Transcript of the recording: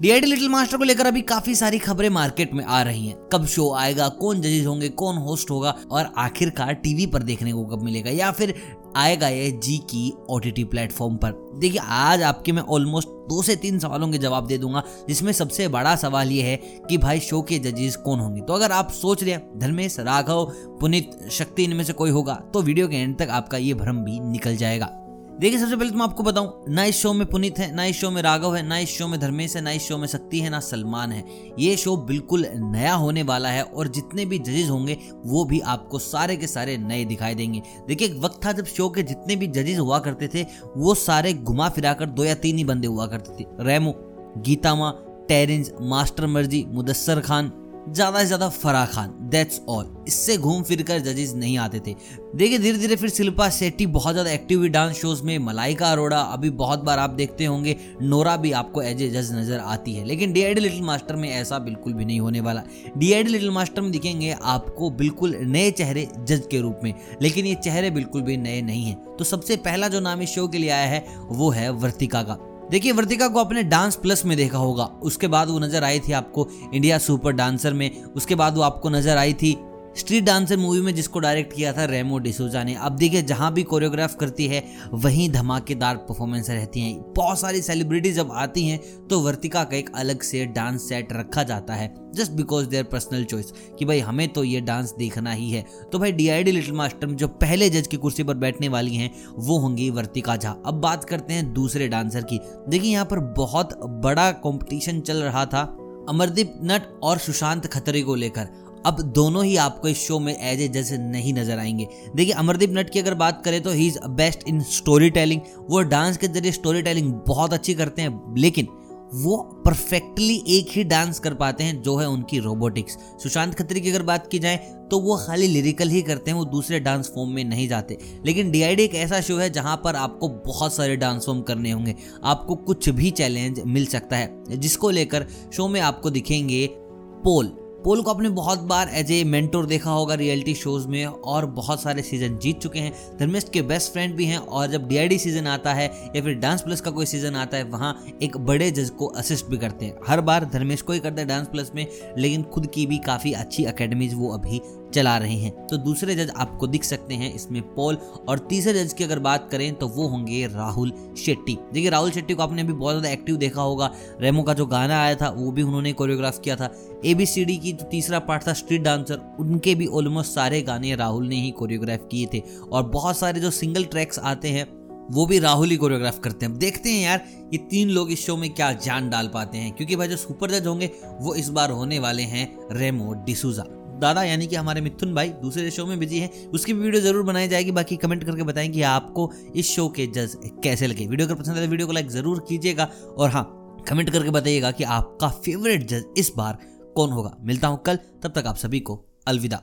DID little master को लेकर अभी काफ़ी सारी खबरें मार्केट में आ रही हैं। कब शो आएगा, कौन जजेस होंगे, कौन होस्ट होगा और आखिरकार टीवी पर देखने को कब मिलेगा या फिर आएगा ये जी की ओटीटी प्लेटफॉर्म पर। देखिए, आज आपके मैं ऑलमोस्ट दो से तीन सवालों के जवाब दे दूँगा, जिसमें सबसे बड़ा सवाल ये है कि भाई शो के जजेस कौन होंगे? तो अगर आप सोच रहे हैं, धर्मेश, राघव, पुनित, शक्ति इनमें से कोई होगा तो वीडियो के एंड तक आपका ये भ्रम भी निकल जाएगा। देखिए, सबसे पहले तो मैं आपको बताऊँ, ना इस शो में पुनीत है, ना इस शो में राघव है, ना इस शो में धर्मेश है, ना इस शो में शक्ति है, ना सलमान है। ये शो बिल्कुल नया होने वाला है और जितने भी जजेस होंगे, वो भी आपको सारे के सारे नए दिखाई देंगे। देखिए, एक वक्त था जब शो के जितने भी जजेस हुआ करते थे, वो सारे घुमा फिरा कर दो या तीन ही बंदे हुआ करते थे। रेमो, गीता गीतामा टेरेंस मास्टर मर्ज़ी मुदस्सर खान ज़्यादा से ज़्यादा फराह खान दैट्स ऑल इससे घूम फिर कर जजेस नहीं आते थे। देखिए धीरे धीरे फिर शिल्पा शेट्टी बहुत ज़्यादा एक्टिव हुई डांस शोज़ में। मलाइका अरोड़ा, अभी बहुत बार आप देखते होंगे, नोरा भी आपको एज ए जज नज़र आती है। लेकिन डीआईडी लिटिल मास्टर में ऐसा बिल्कुल भी नहीं होने वाला। डीआईडी लिटिल मास्टर में दिखेंगे आपको बिल्कुल नए चेहरे जज के रूप में। लेकिन ये चेहरे बिल्कुल भी नए नहीं है। तो सबसे पहला जो नाम इस शो के लिए आया है, वो है वर्तिका का। देखिए, वर्तिका को आपने डांस प्लस में देखा होगा। उसके बाद वो नज़र आई थी आपको इंडिया सुपर डांसर में। उसके बाद वो आपको नज़र आई थी स्ट्रीट डांसर मूवी में जिसको डायरेक्ट किया था रेमो डिसोजा ने। अब देखिए, जहाँ भी कोरियोग्राफ करती है, वहीं धमाकेदार परफॉर्मेंस रहती हैं। बहुत सारी सेलिब्रिटी जब आती हैं तो वर्तिका का एक अलग से डांस सेट रखा जाता है just because their personal choice कि भाई, हमें तो ये डांस देखना ही है। तो भाई डी डीआईडी लिटिल मास्टर जो पहले जज की कुर्सी पर बैठने वाली हैं, वो होंगी वर्तिका झा। अब बात करते हैं दूसरे डांसर की। देखिए, यहाँ पर बहुत बड़ा कॉम्पिटिशन चल रहा था, अमरदीप नट और सुशांत खतरे को लेकर। अब दोनों ही आपको इस शो में एज ए जज नहीं नज़र आएँगे। देखिए, अमरदीप नट की अगर बात करें तो he is best in storytelling वो डांस के ज़रिए स्टोरी टेलिंग बहुत अच्छी करते हैं, लेकिन वो परफेक्टली एक ही डांस कर पाते हैं जो है उनकी रोबोटिक्स सुशांत खत्री की अगर बात की जाए तो वो खाली लिरिकल ही करते हैं, वो दूसरे डांस फॉर्म में नहीं जाते। लेकिन डीआईडी एक ऐसा शो है जहाँ पर आपको बहुत सारे डांस फॉर्म करने होंगे। आपको कुछ भी चैलेंज मिल सकता है, जिसको लेकर शो में आपको दिखेंगे पोल पोल को आपने बहुत बार एज ए मेंटोर देखा होगा रियलिटी शोज़ में और बहुत सारे सीज़न जीत चुके हैं। धर्मेश के बेस्ट फ्रेंड भी हैं और जब डीआईडी सीज़न आता है या फिर डांस प्लस का कोई सीज़न आता है, वहाँ एक बड़े जज को असिस्ट भी करते हैं। हर बार धर्मेश को ही करते हैं डांस प्लस में, लेकिन खुद की भी काफ़ी अच्छी अकेडमीज वो अभी चला रहे हैं। तो दूसरे जज आपको दिख सकते हैं, इसमें पॉल और तीसरे जज की अगर बात करें तो वो होंगे राहुल शेट्टी। देखिए, राहुल शेट्टी को आपने अभी बहुत ज़्यादा एक्टिव देखा होगा। रेमो का जो गाना आया था, वो भी उन्होंने कोरियोग्राफ किया था। एबीसीडी की जो तीसरा पार्ट था स्ट्रीट डांसर उनके भी ऑलमोस्ट सारे गाने राहुल ने ही कोरियोग्राफ किए थे। और बहुत सारे जो सिंगल ट्रैक्स आते हैं, वो भी राहुल ही कोरियोग्राफ करते हैं। देखते हैं यार, ये तीन लोग इस शो में क्या जान डाल पाते हैं। क्योंकि भाई जो सुपर जज होंगे, वो इस बार होने वाले हैं रेमो डिसूजा। दादा, यानी कि हमारे मिथुन भाई दूसरे शो में बिज़ी है, उसकी भी वीडियो ज़रूर बनाई जाएगी, बाकी कमेंट करके बताएँ कि आपको इस शो के जज कैसे लगे। वीडियो अगर पसंद आए वीडियो को लाइक ज़रूर कीजिएगा, और हाँ कमेंट करके बताइएगा कि आपका फेवरेट जज इस बार कौन होगा। मिलता हूँ कल, तब तक आप सभी को अलविदा।